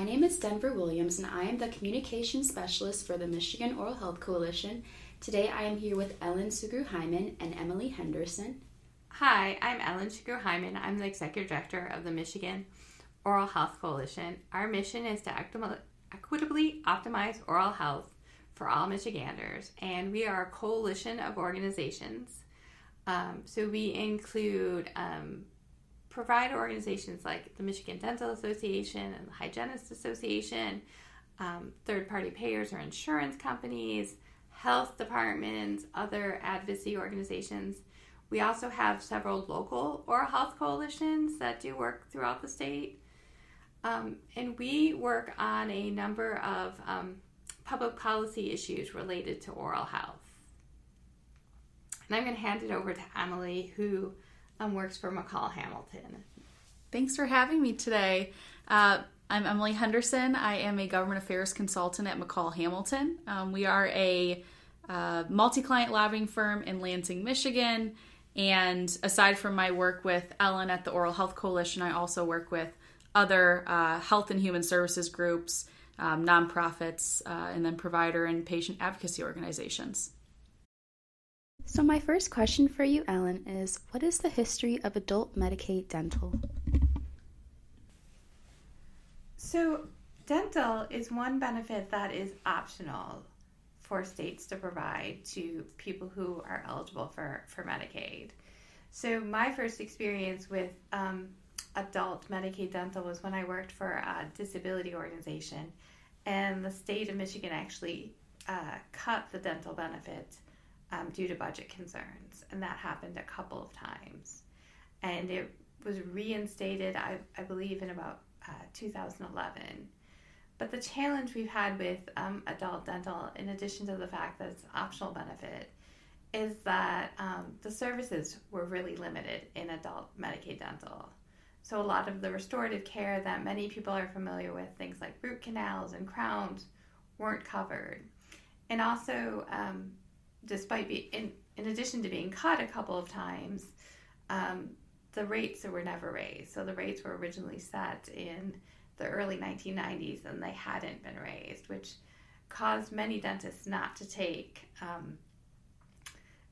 My name is Denver Williams, and I am the Communication Specialist for the Michigan Oral Health Coalition. Today I am here with Ellen Sugrue Hyman and Emily Henderson. Hi, I'm Ellen Sugrue Hyman. I'm the Executive Director of the Michigan Oral Health Coalition. Our mission is to equitably optimize oral health for all Michiganders, and we are a coalition of organizations. Um, so we include um, provider organizations like the Michigan Dental Association and the Hygienist Association, um, third party payers or insurance companies, health departments, other advocacy organizations. We also have several local oral health coalitions that do work throughout the state. Um, and we work on a number of um, public policy issues related to oral health. And I'm going to hand it over to Emily, who um, works for McCall Hamilton. Thanks for having me today. Uh, I'm Emily Henderson. I am a government affairs consultant at McCall Hamilton. Um, we are a uh, multi client lobbying firm in Lansing, Michigan. And aside from my work with Ellen at the Oral Health Coalition, I also work with other uh, health and human services groups, um, nonprofits, uh, and then provider and patient advocacy organizations. So, my first question for you, Ellen, is what is the history of adult Medicaid dental? So, dental is one benefit that is optional for states to provide to people who are eligible for, for Medicaid. So, my first experience with um, adult Medicaid dental was when I worked for a disability organization, and the state of Michigan actually uh, cut the dental benefit um, due to budget concerns, and that happened a couple of times. And it was reinstated, I, I believe, in about uh, 2011. But the challenge we've had with um, adult dental, in addition to the fact that it's optional benefit, is that um, the services were really limited in adult Medicaid dental. So a lot of the restorative care that many people are familiar with, things like root canals and crowns, weren't covered. And also, um, despite being in, in addition to being cut a couple of times, um, the rates were never raised. So the rates were originally set in the early 1990s and they hadn't been raised, which caused many dentists not to take um,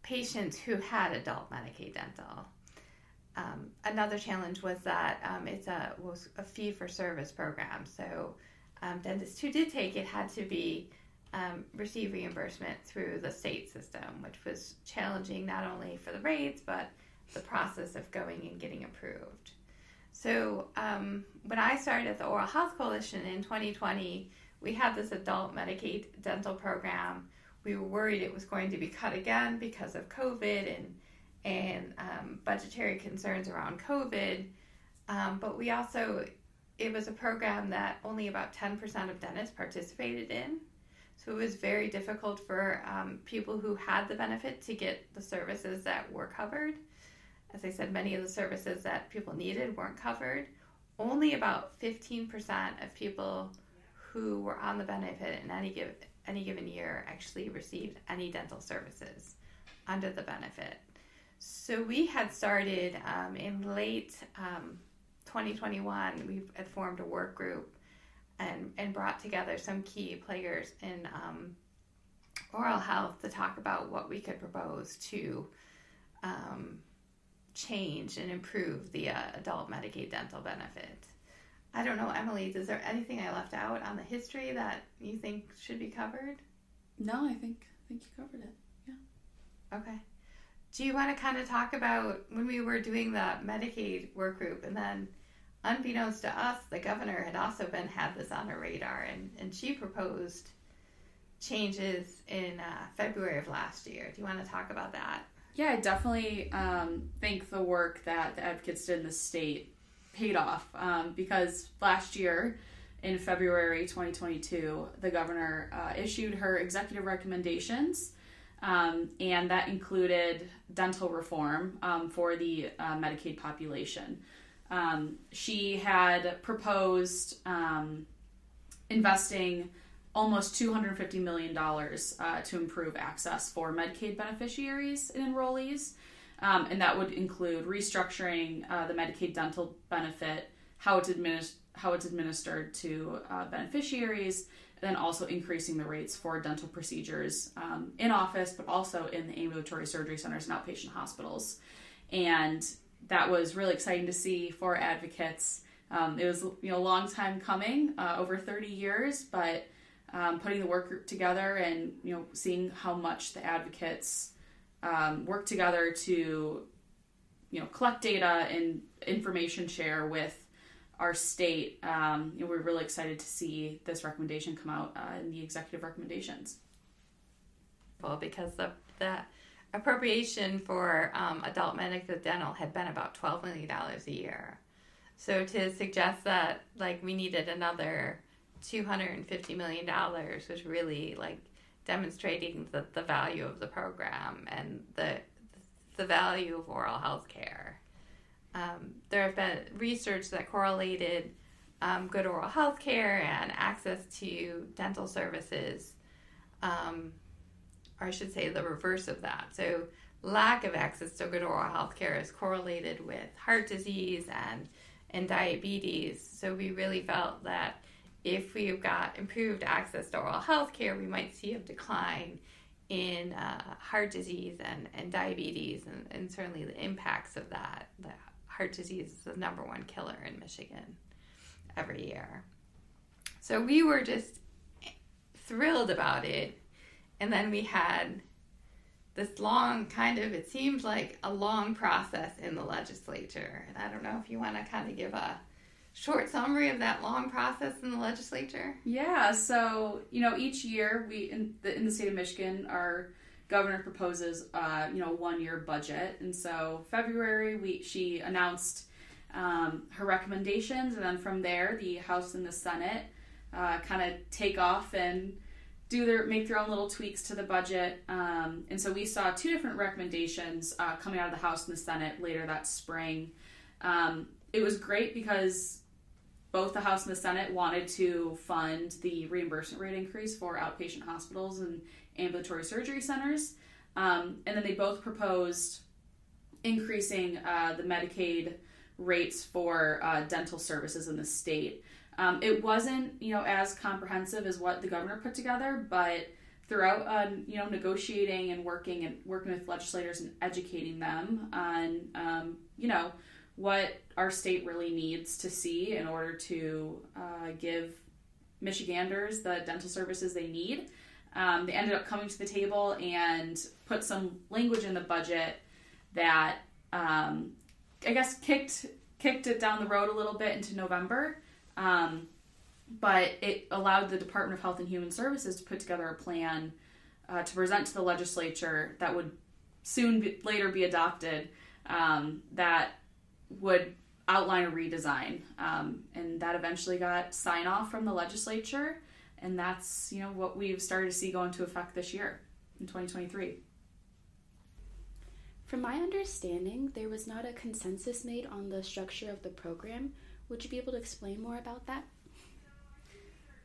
patients who had adult Medicaid dental. Um, another challenge was that um, it's a was a fee for service program. So um, dentists who did take it had to be um, receive reimbursement through the state system, which was challenging not only for the rates but the process of going and getting approved. So um, when I started at the Oral Health Coalition in 2020, we had this adult Medicaid dental program. We were worried it was going to be cut again because of COVID and and um, budgetary concerns around COVID. Um, but we also, it was a program that only about 10% of dentists participated in. So it was very difficult for um, people who had the benefit to get the services that were covered. As I said, many of the services that people needed weren't covered. Only about 15% of people who were on the benefit in any, give, any given year actually received any dental services under the benefit. So we had started um, in late um, 2021. We had formed a work group and, and brought together some key players in um, oral health to talk about what we could propose to um, change and improve the uh, adult Medicaid dental benefit. I don't know, Emily, is there anything I left out on the history that you think should be covered? No, I think I think you covered it. Yeah. Okay. Do you want to kind of talk about when we were doing the Medicaid work group and then unbeknownst to us, the governor had also been had this on her radar, and, and she proposed changes in uh, February of last year. Do you want to talk about that? Yeah, I definitely um, think the work that the advocates did in the state paid off um, because last year in February 2022, the governor uh, issued her executive recommendations. Um, and that included dental reform um, for the uh, Medicaid population. Um, she had proposed um, investing almost $250 million uh, to improve access for Medicaid beneficiaries and enrollees. Um, and that would include restructuring uh, the Medicaid dental benefit, how it's, administ- how it's administered to uh, beneficiaries, and then also increasing the rates for dental procedures um, in office, but also in the ambulatory surgery centers and outpatient hospitals. And that was really exciting to see for advocates. Um, it was you know a long time coming, uh, over 30 years, but um, putting the work group together and you know seeing how much the advocates um, work together to you know collect data and information share with our state. Um, you know, we're really excited to see this recommendation come out uh, in the executive recommendations. Well, because the the appropriation for um, adult Medicaid dental had been about twelve million dollars a year. So to suggest that like we needed another two hundred and fifty million dollars was really like demonstrating the, the value of the program and the the value of oral health care. Um, there have been research that correlated um, good oral health care and access to dental services, um, or I should say the reverse of that. So, lack of access to good oral health care is correlated with heart disease and, and diabetes. So, we really felt that if we've got improved access to oral health care, we might see a decline in uh, heart disease and, and diabetes, and, and certainly the impacts of that. The heart disease is the number one killer in Michigan every year. So we were just thrilled about it. And then we had this long kind of, it seemed like a long process in the legislature. And I don't know if you want to kind of give a short summary of that long process in the legislature? Yeah, so you know, each year we in the in the state of Michigan, our governor proposes uh, you know one year budget, and so February we she announced um, her recommendations, and then from there the House and the Senate uh, kind of take off and do their make their own little tweaks to the budget. Um, and so we saw two different recommendations uh, coming out of the House and the Senate later that spring. Um, it was great because both the House and the Senate wanted to fund the reimbursement rate increase for outpatient hospitals and ambulatory surgery centers. Um, and then they both proposed increasing uh, the Medicaid rates for uh, dental services in the state. Um, it wasn't, you know, as comprehensive as what the governor put together, but throughout, uh, you know, negotiating and working and working with legislators and educating them on, um, you know, what our state really needs to see in order to uh, give Michiganders the dental services they need. Um, they ended up coming to the table and put some language in the budget that um, I guess kicked kicked it down the road a little bit into November. Um, but it allowed the Department of Health and Human Services to put together a plan uh, to present to the legislature that would soon be, later be adopted um, that would outline a redesign, um, and that eventually got sign off from the legislature, and that's you know what we've started to see go into effect this year in 2023. From my understanding, there was not a consensus made on the structure of the program. Would you be able to explain more about that?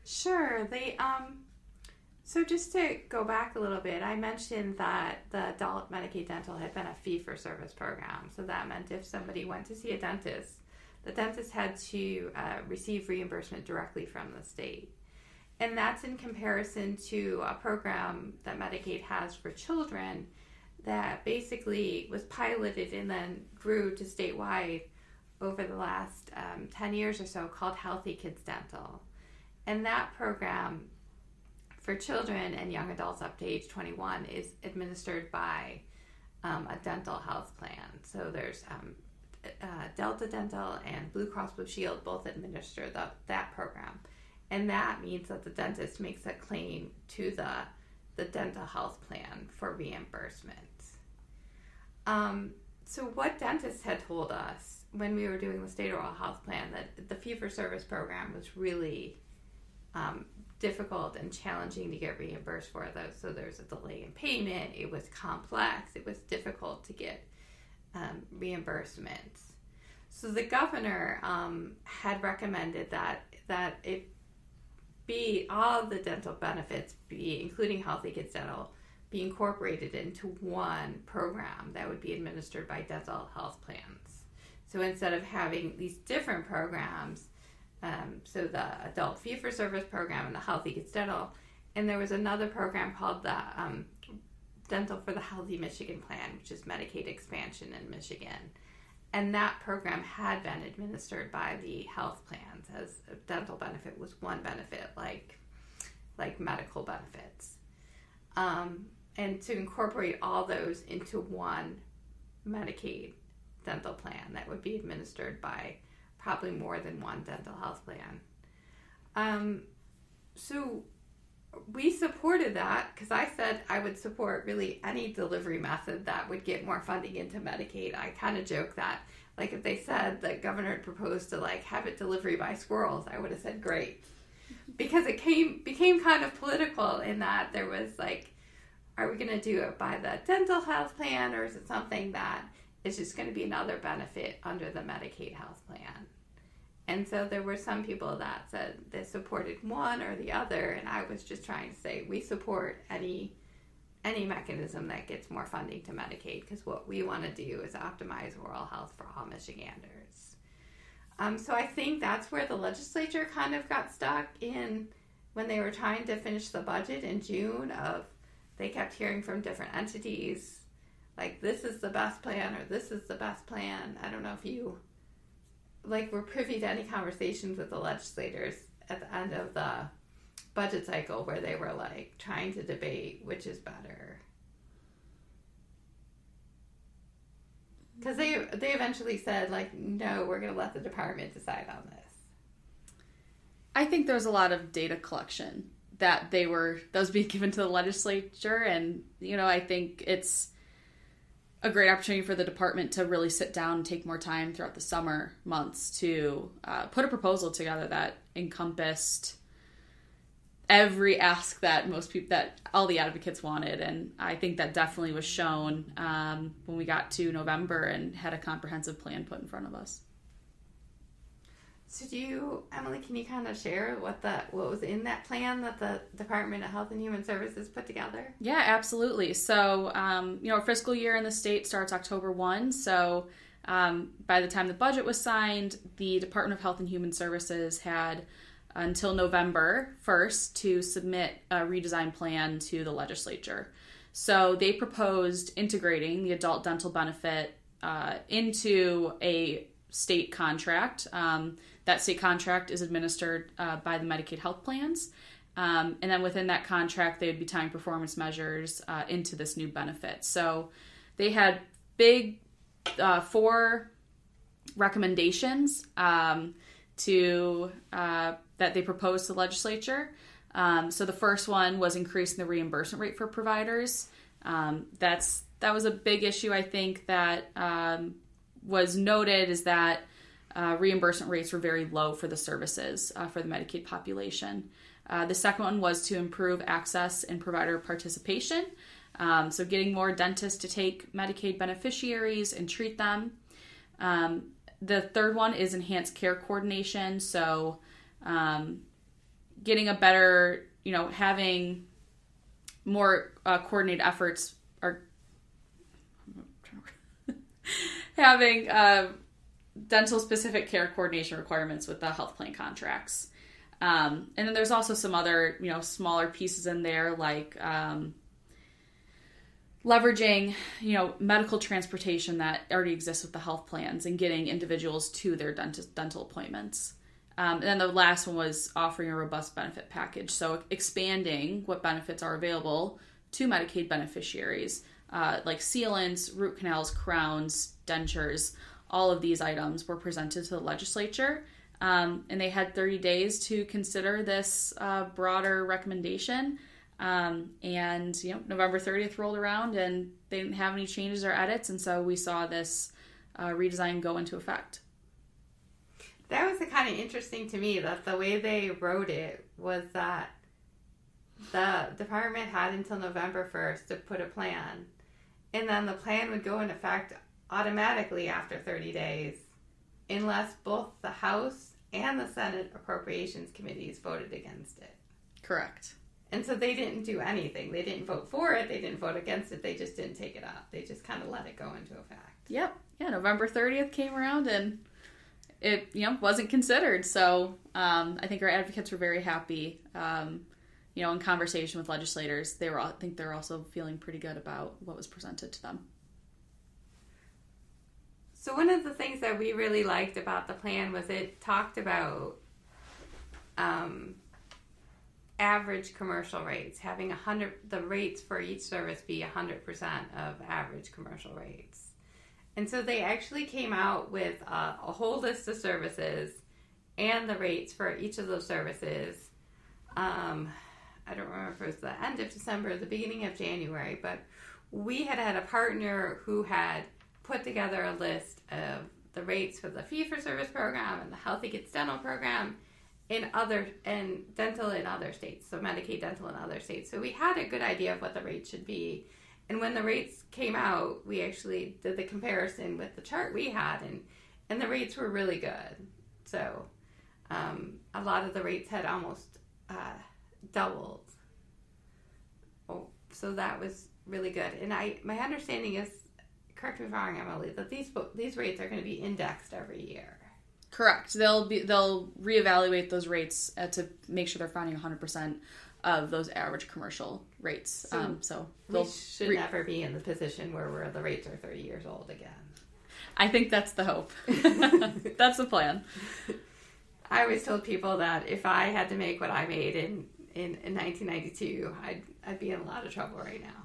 Sure. They um so just to go back a little bit, I mentioned that the adult Medicaid dental had been a fee for service program. So that meant if somebody went to see a dentist, the dentist had to uh, receive reimbursement directly from the state. And that's in comparison to a program that Medicaid has for children that basically was piloted and then grew to statewide over the last um, 10 years or so called Healthy Kids Dental. And that program for children and young adults up to age 21 is administered by um, a dental health plan. So there's um, uh, Delta Dental and Blue Cross Blue Shield both administer the, that program. And that means that the dentist makes a claim to the, the dental health plan for reimbursement. Um, so, what dentists had told us when we were doing the state oral health plan that the fee for service program was really um, difficult and challenging to get reimbursed for those. So there's a delay in payment. It was complex. It was difficult to get um, reimbursements. So the governor um, had recommended that that it be all the dental benefits be including Healthy Kids Dental be incorporated into one program that would be administered by dental health plans. So instead of having these different programs, Um, so the adult fee for service program and the Healthy Kids Dental. And there was another program called the um, Dental for the Healthy Michigan Plan, which is Medicaid expansion in Michigan. And that program had been administered by the health plans as a dental benefit was one benefit, like like medical benefits. Um, and to incorporate all those into one Medicaid dental plan that would be administered by probably more than one dental health plan. Um, so we supported that because I said I would support really any delivery method that would get more funding into Medicaid. I kind of joke that like if they said that governor had proposed to like have it delivery by squirrels, I would have said great. Because it came became kind of political in that there was like are we going to do it by the dental health plan or is it something that is just going to be another benefit under the Medicaid health plan? And so there were some people that said they supported one or the other, and I was just trying to say we support any any mechanism that gets more funding to Medicaid because what we want to do is optimize oral health for all Michiganders. Um, so I think that's where the legislature kind of got stuck in when they were trying to finish the budget in June of they kept hearing from different entities like this is the best plan or this is the best plan. I don't know if you like were privy to any conversations with the legislators at the end of the budget cycle where they were like trying to debate which is better. Because they they eventually said like no, we're going to let the department decide on this. I think there's a lot of data collection that they were that was being given to the legislature, and you know I think it's a great opportunity for the department to really sit down and take more time throughout the summer months to uh, put a proposal together that encompassed every ask that most people that all the advocates wanted. And i think that definitely was shown um, when we got to november and had a comprehensive plan put in front of us so do you, Emily? Can you kind of share what that what was in that plan that the Department of Health and Human Services put together? Yeah, absolutely. So um, you know, fiscal year in the state starts October one. So um, by the time the budget was signed, the Department of Health and Human Services had until November 1st to submit a redesign plan to the legislature. So they proposed integrating the adult dental benefit uh, into a state contract. Um, that state contract is administered uh, by the Medicaid health plans. Um, and then within that contract, they would be tying performance measures uh, into this new benefit. So they had big uh, four recommendations um, to uh, that they proposed to the legislature. Um, so the first one was increasing the reimbursement rate for providers. Um, that's that was a big issue. I think that um, was noted is that uh, reimbursement rates were very low for the services uh, for the Medicaid population. Uh, the second one was to improve access and provider participation. Um, so, getting more dentists to take Medicaid beneficiaries and treat them. Um, the third one is enhanced care coordination. So, um, getting a better, you know, having more uh, coordinated efforts or having uh, dental specific care coordination requirements with the health plan contracts. Um, and then there's also some other, you know, smaller pieces in there like um, leveraging, you know, medical transportation that already exists with the health plans and getting individuals to their dentist dental appointments. Um, and then the last one was offering a robust benefit package. So expanding what benefits are available to Medicaid beneficiaries, uh, like sealants, root canals, crowns, dentures, all of these items were presented to the legislature. Um, and they had 30 days to consider this uh, broader recommendation. Um, and you know, November 30th rolled around, and they didn't have any changes or edits, and so we saw this uh, redesign go into effect. That was kind of interesting to me that the way they wrote it was that the department had until November 1st to put a plan, and then the plan would go into effect automatically after 30 days unless both the House and the Senate Appropriations Committees voted against it. Correct. And so they didn't do anything. They didn't vote for it, they didn't vote against it, they just didn't take it up. They just kind of let it go into effect. Yep. Yeah, November 30th came around and it you know wasn't considered. So um, I think our advocates were very happy. Um, you know, in conversation with legislators, they were I think they're also feeling pretty good about what was presented to them. So one of the things that we really liked about the plan was it talked about um, average commercial rates, having a hundred the rates for each service be hundred percent of average commercial rates. And so they actually came out with a, a whole list of services and the rates for each of those services. Um, I don't remember if it was the end of December or the beginning of January, but we had had a partner who had put together a list of the rates for the fee for service program and the Healthy Kids Dental program in other and dental in other states, so Medicaid dental in other states. So we had a good idea of what the rates should be. And when the rates came out, we actually did the comparison with the chart we had, and and the rates were really good. So um, a lot of the rates had almost uh, doubled. Oh, so that was really good. And I my understanding is, correct me if I'm wrong, Emily, that these these rates are going to be indexed every year. Correct. They'll be they'll reevaluate those rates uh, to make sure they're finding 100 percent of those average commercial rates. So um, so we should re- never be in the position where we're, the rates are 30 years old again. I think that's the hope. that's the plan. I always told people that if I had to make what I made in, in, in 1992, I'd, I'd be in a lot of trouble right now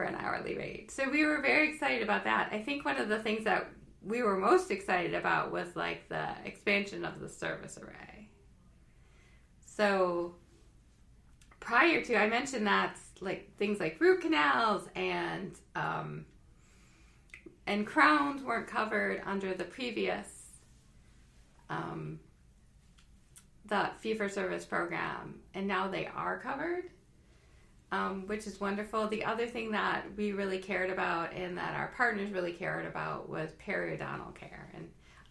for an hourly rate. So we were very excited about that. I think one of the things that we were most excited about was like the expansion of the service array. So prior to, I mentioned that like things like root canals and um, and crowns weren't covered under the previous um, the fee for service program, and now they are covered um, which is wonderful. The other thing that we really cared about and that our partners really cared about was periodontal care. And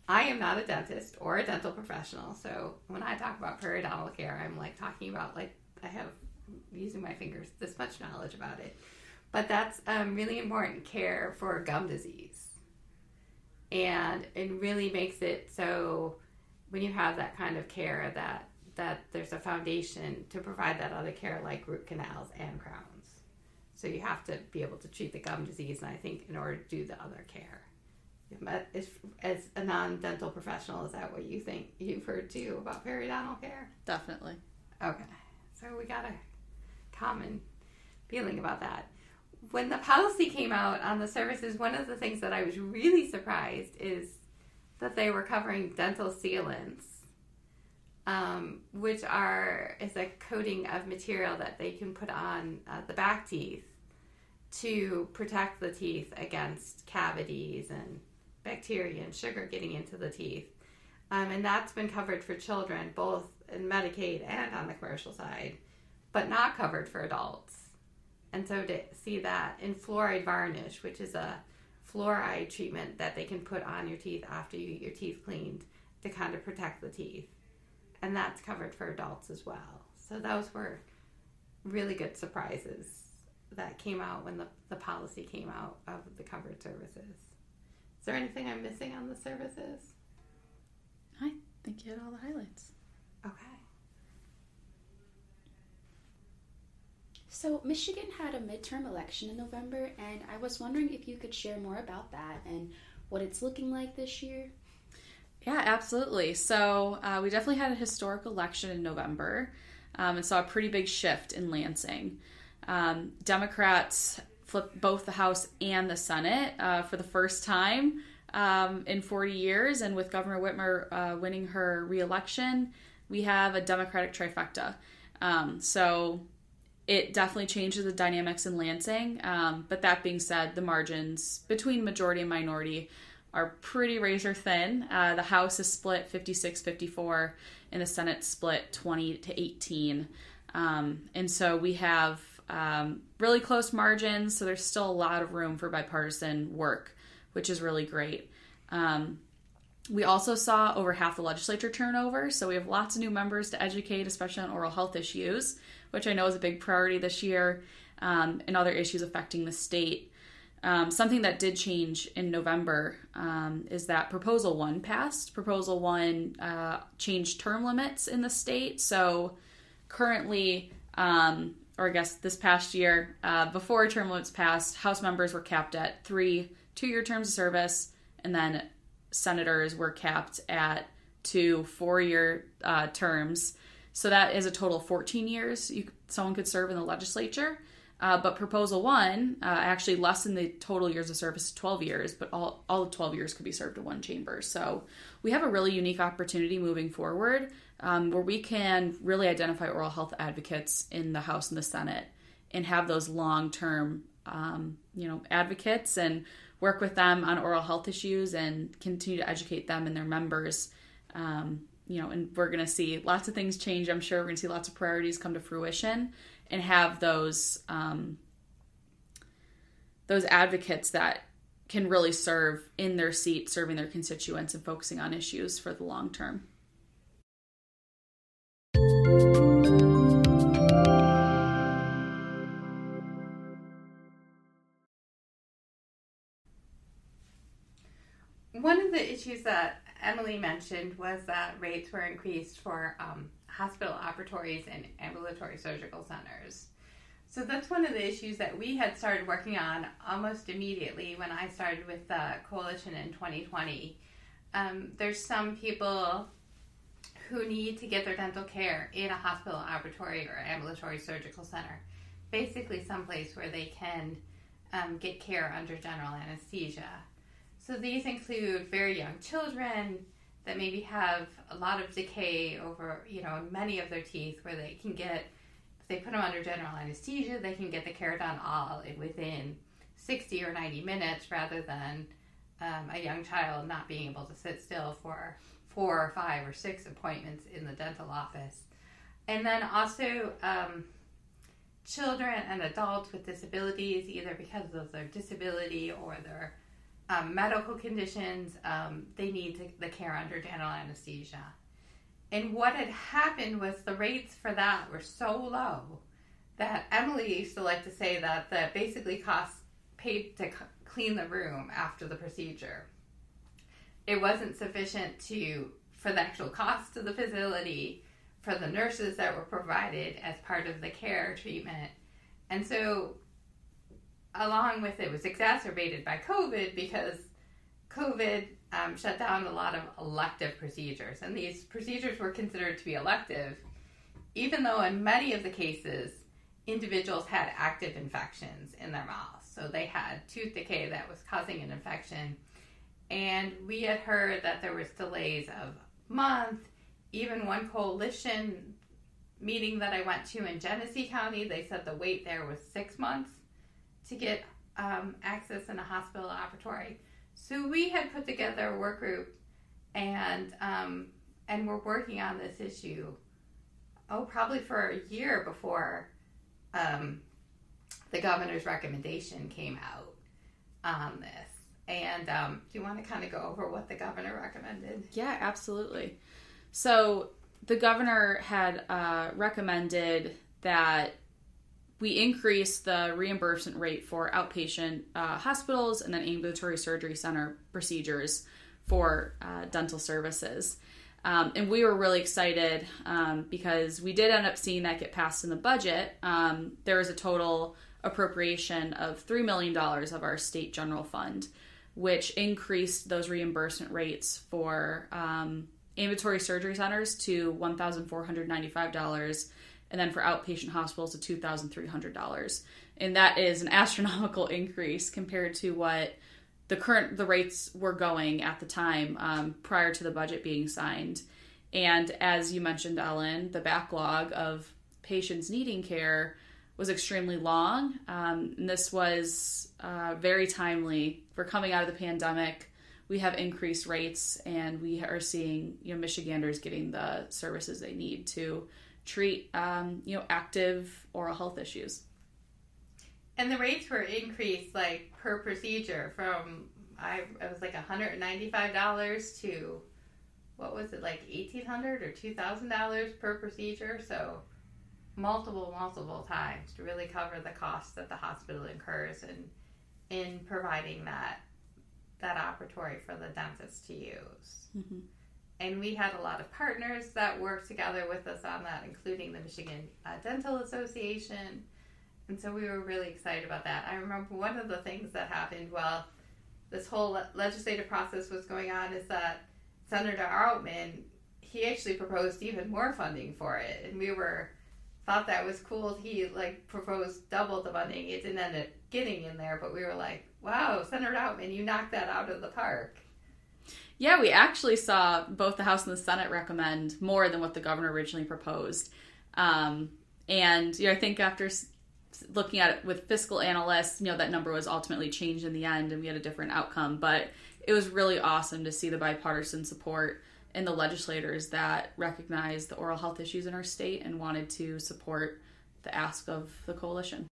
I am not a dentist or a dental professional, so when I talk about periodontal care, I'm like talking about like I have using my fingers this much knowledge about it. But that's um, really important care for gum disease. And it really makes it so when you have that kind of care that that there's a foundation to provide that other care like root canals and crowns. So you have to be able to treat the gum disease, and I think in order to do the other care. As, as a non-dental professional, is that what you think you've heard too about periodontal care? Definitely. Okay, so we got a common feeling about that. When the policy came out on the services, one of the things that I was really surprised is that they were covering dental sealants um, which are is a coating of material that they can put on uh, the back teeth to protect the teeth against cavities and bacteria and sugar getting into the teeth. Um, and that's been covered for children, both in Medicaid and on the commercial side, but not covered for adults. And so to see that in fluoride varnish, which is a fluoride treatment that they can put on your teeth after you get your teeth cleaned to kind of protect the teeth and that's covered for adults as well. So those were really good surprises that came out when the, the policy came out of the covered services. Is there anything I'm missing on the services? I think you had all the highlights. Okay. So, Michigan had a midterm election in November, and I was wondering if you could share more about that and what it's looking like this year. Yeah, absolutely. So uh, we definitely had a historic election in November um, and saw a pretty big shift in Lansing. Um, Democrats flipped both the House and the Senate uh, for the first time um, in 40 years, and with Governor Whitmer uh, winning her reelection, we have a Democratic trifecta. Um, so it definitely changes the dynamics in Lansing. Um, but that being said, the margins between majority and minority are pretty razor thin. Uh, the House is split 56 54, and the Senate split 20 to 18. Um, and so we have um, really close margins, so there's still a lot of room for bipartisan work, which is really great. Um, we also saw over half the legislature turnover, so we have lots of new members to educate, especially on oral health issues, which I know is a big priority this year, um, and other issues affecting the state. Um, something that did change in November um, is that Proposal 1 passed. Proposal 1 uh, changed term limits in the state. So currently, um, or I guess this past year, uh, before term limits passed, House members were capped at three two year terms of service, and then senators were capped at two four year uh, terms. So that is a total of 14 years you, someone could serve in the legislature. Uh, but proposal one uh, actually lessened the total years of service to 12 years, but all, all 12 years could be served in one chamber. So we have a really unique opportunity moving forward um, where we can really identify oral health advocates in the House and the Senate and have those long term, um, you know, advocates and work with them on oral health issues and continue to educate them and their members. Um, you know, and we're going to see lots of things change. I'm sure we're going to see lots of priorities come to fruition and have those um, those advocates that can really serve in their seat, serving their constituents and focusing on issues for the long term. One of the issues that Emily mentioned was that rates were increased for um, hospital operatories and ambulatory surgical centers. So that's one of the issues that we had started working on almost immediately when I started with the coalition in 2020. Um, there's some people who need to get their dental care in a hospital operatory or ambulatory surgical center, basically someplace where they can um, get care under general anesthesia. So these include very young children, that maybe have a lot of decay over, you know, many of their teeth where they can get, if they put them under general anesthesia, they can get the done all within 60 or 90 minutes rather than um, a young child not being able to sit still for four or five or six appointments in the dental office. And then also, um, children and adults with disabilities, either because of their disability or their um, medical conditions, um, they need to, the care under general anesthesia. And what had happened was the rates for that were so low that Emily used to like to say that that basically cost paid to c- clean the room after the procedure. It wasn't sufficient to for the actual cost of the facility, for the nurses that were provided as part of the care treatment. And so along with it was exacerbated by COVID because COVID um, shut down a lot of elective procedures, and these procedures were considered to be elective, even though in many of the cases, individuals had active infections in their mouths. So they had tooth decay that was causing an infection. And we had heard that there was delays of month. Even one coalition meeting that I went to in Genesee County, they said the wait there was six months to get um, access in a hospital operatory. So we had put together a work group, and um, and we're working on this issue. Oh, probably for a year before um, the governor's recommendation came out on this. And um, do you want to kind of go over what the governor recommended? Yeah, absolutely. So the governor had uh, recommended that we increased the reimbursement rate for outpatient uh, hospitals and then ambulatory surgery center procedures for uh, dental services. Um, and we were really excited um, because we did end up seeing that get passed in the budget. Um, there was a total appropriation of $3 million of our state general fund, which increased those reimbursement rates for um, ambulatory surgery centers to $1,495 and then for outpatient hospitals to $2,300. And that is an astronomical increase compared to what the current the rates were going at the time um, prior to the budget being signed. And as you mentioned, Ellen, the backlog of patients needing care was extremely long. Um, and this was uh, very timely. For coming out of the pandemic. We have increased rates, and we are seeing you know Michiganders getting the services they need to treat um, you know active oral health issues. And the rates were increased like per procedure from I it was like $195 to what was it like 1800 or $2000 per procedure so multiple multiple times to really cover the costs that the hospital incurs and in providing that that operatory for the dentist to use. Mm-hmm. And we had a lot of partners that worked together with us on that, including the Michigan uh, Dental Association. And so we were really excited about that. I remember one of the things that happened while this whole le- legislative process was going on is that Senator Outman he actually proposed even more funding for it, and we were thought that was cool. He like proposed double the funding. It didn't end up getting in there, but we were like, "Wow, Senator Outman, you knocked that out of the park." Yeah, we actually saw both the House and the Senate recommend more than what the governor originally proposed. Um, and you know, I think after looking at it with fiscal analysts, you know, that number was ultimately changed in the end, and we had a different outcome. But it was really awesome to see the bipartisan support in the legislators that recognized the oral health issues in our state and wanted to support the ask of the coalition.